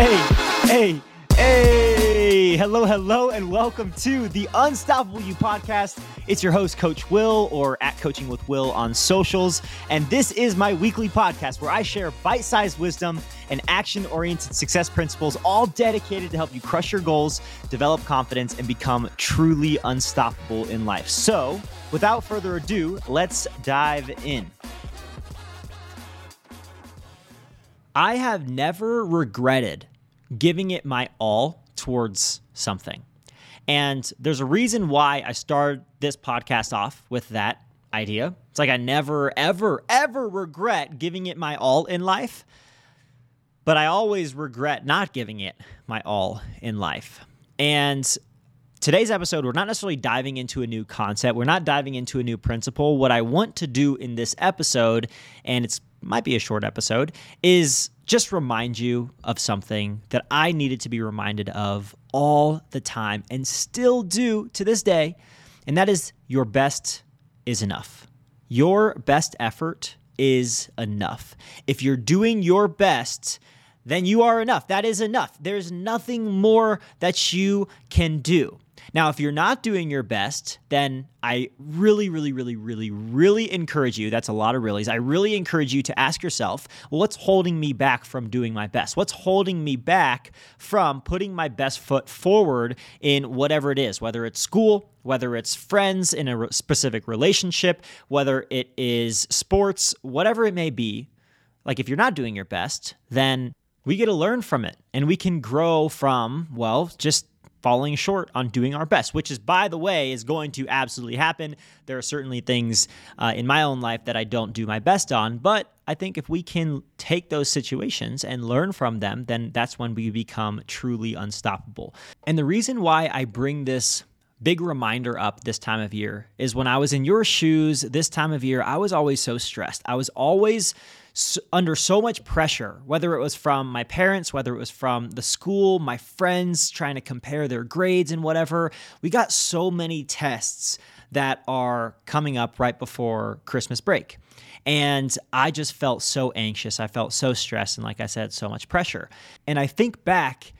Hey, hey, hey. Hello, hello, and welcome to the Unstoppable You podcast. It's your host, Coach Will, or at Coaching with Will on socials. And this is my weekly podcast where I share bite sized wisdom and action oriented success principles, all dedicated to help you crush your goals, develop confidence, and become truly unstoppable in life. So, without further ado, let's dive in. I have never regretted giving it my all towards something. And there's a reason why I started this podcast off with that idea. It's like I never, ever, ever regret giving it my all in life, but I always regret not giving it my all in life. And today's episode, we're not necessarily diving into a new concept, we're not diving into a new principle. What I want to do in this episode, and it's might be a short episode, is just remind you of something that I needed to be reminded of all the time and still do to this day. And that is your best is enough. Your best effort is enough. If you're doing your best, then you are enough. That is enough. There's nothing more that you can do. Now, if you're not doing your best, then I really, really, really, really, really encourage you. That's a lot of reallys. I really encourage you to ask yourself, well, what's holding me back from doing my best? What's holding me back from putting my best foot forward in whatever it is, whether it's school, whether it's friends in a specific relationship, whether it is sports, whatever it may be. Like if you're not doing your best, then we get to learn from it and we can grow from, well, just falling short on doing our best, which is, by the way, is going to absolutely happen. There are certainly things uh, in my own life that I don't do my best on, but I think if we can take those situations and learn from them, then that's when we become truly unstoppable. And the reason why I bring this big reminder up this time of year is when I was in your shoes this time of year, I was always so stressed. I was always under so much pressure, whether it was from my parents, whether it was from the school, my friends trying to compare their grades and whatever. We got so many tests that are coming up right before Christmas break. And I just felt so anxious. I felt so stressed. And like I said, so much pressure. And I think back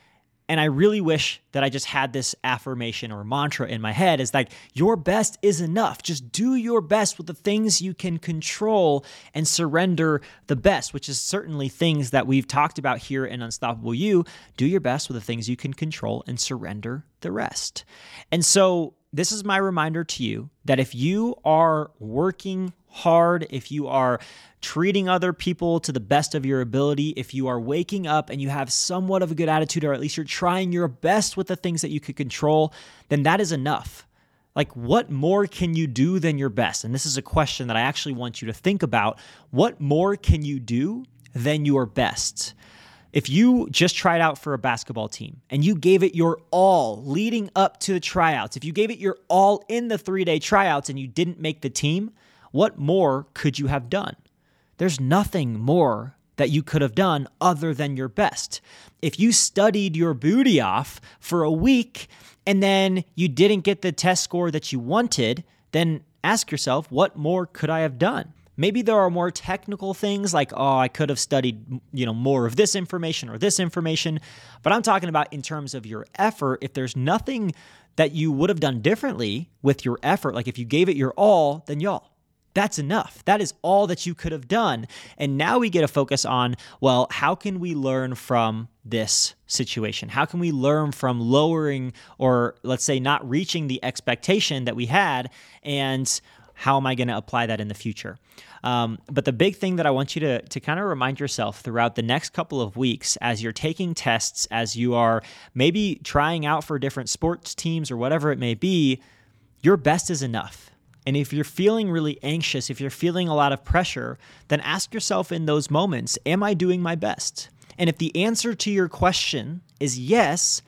and I really wish that I just had this affirmation or mantra in my head is like, your best is enough. Just do your best with the things you can control and surrender the best, which is certainly things that we've talked about here in Unstoppable You. Do your best with the things you can control and surrender the rest. And so, this is my reminder to you that if you are working hard, if you are treating other people to the best of your ability, if you are waking up and you have somewhat of a good attitude, or at least you're trying your best with the things that you could control, then that is enough. Like, what more can you do than your best? And this is a question that I actually want you to think about. What more can you do than your best? If you just tried out for a basketball team and you gave it your all leading up to the tryouts, if you gave it your all in the three day tryouts and you didn't make the team, what more could you have done? There's nothing more that you could have done other than your best. If you studied your booty off for a week and then you didn't get the test score that you wanted, then ask yourself, what more could I have done? Maybe there are more technical things like, oh, I could have studied, you know, more of this information or this information. But I'm talking about in terms of your effort. If there's nothing that you would have done differently with your effort, like if you gave it your all, then y'all, that's enough. That is all that you could have done. And now we get to focus on, well, how can we learn from this situation? How can we learn from lowering or let's say not reaching the expectation that we had and how am I going to apply that in the future? Um, but the big thing that I want you to, to kind of remind yourself throughout the next couple of weeks as you're taking tests, as you are maybe trying out for different sports teams or whatever it may be, your best is enough. And if you're feeling really anxious, if you're feeling a lot of pressure, then ask yourself in those moments, am I doing my best? And if the answer to your question is yes,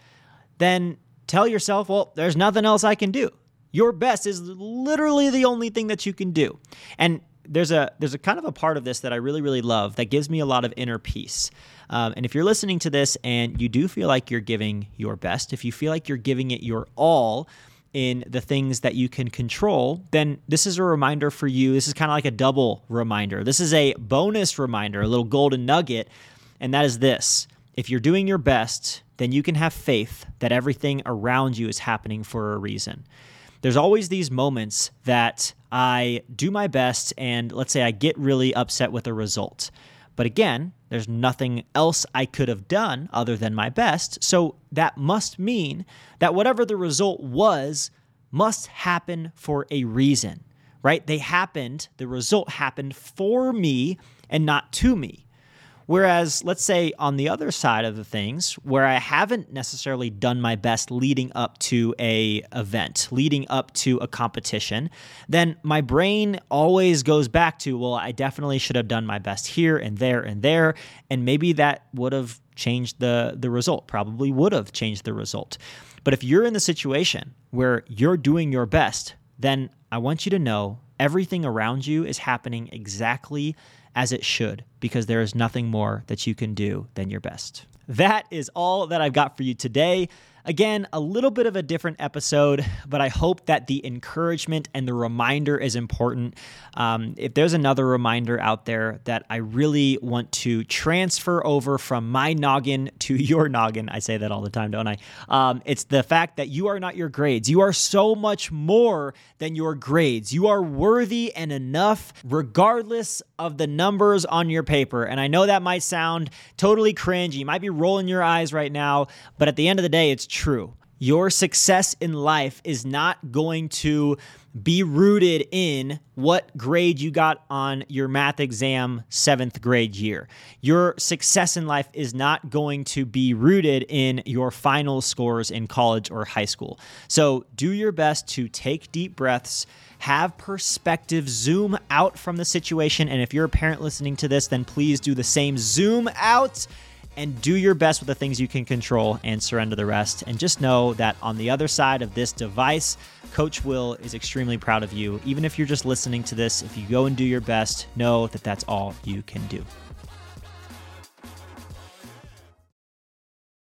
then tell yourself, well, there's nothing else I can do. Your best is literally the only thing that you can do. And there's a there's a kind of a part of this that I really really love that gives me a lot of inner peace. Um, and if you're listening to this and you do feel like you're giving your best, if you feel like you're giving it your all in the things that you can control, then this is a reminder for you. This is kind of like a double reminder. This is a bonus reminder, a little golden nugget, and that is this: if you're doing your best, then you can have faith that everything around you is happening for a reason. There's always these moments that I do my best and let's say I get really upset with a result. But again, there's nothing else I could have done other than my best. So that must mean that whatever the result was must happen for a reason, right? They happened, the result happened for me and not to me. Whereas, let's say on the other side of the things, where I haven't necessarily done my best leading up to a event, leading up to a competition, then my brain always goes back to, well, I definitely should have done my best here and there and there, and maybe that would have changed the the result. Probably would have changed the result. But if you're in the situation where you're doing your best, then I want you to know everything around you is happening exactly as it should, because there is nothing more that you can do than your best. That is all that I've got for you today. Again, a little bit of a different episode, but I hope that the encouragement and the reminder is important. Um, if there's another reminder out there that I really want to transfer over from my noggin to your noggin, I say that all the time, don't I? Um, it's the fact that you are not your grades. You are so much more than your grades. You are worthy and enough, regardless of the numbers on your paper. And I know that might sound totally cringe. You might be rolling your eyes right now, but at the end of the day, it's true. Your success in life is not going to be rooted in what grade you got on your math exam seventh grade year. Your success in life is not going to be rooted in your final scores in college or high school. So do your best to take deep breaths, have perspective, zoom out from the situation. And if you're a parent listening to this, then please do the same. Zoom out and do your best with the things you can control and surrender the rest. And just know that on the other side of this device, Coach Will is extremely proud of you. Even if you're just listening to this, if you go and do your best, know that that's all you can do.